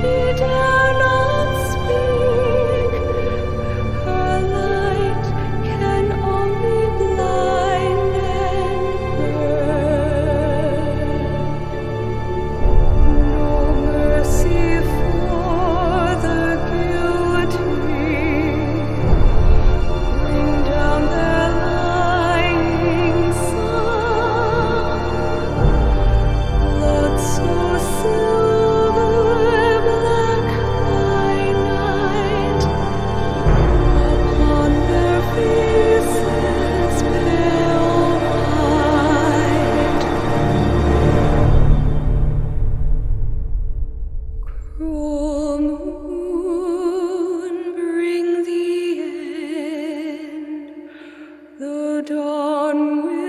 she The dawn will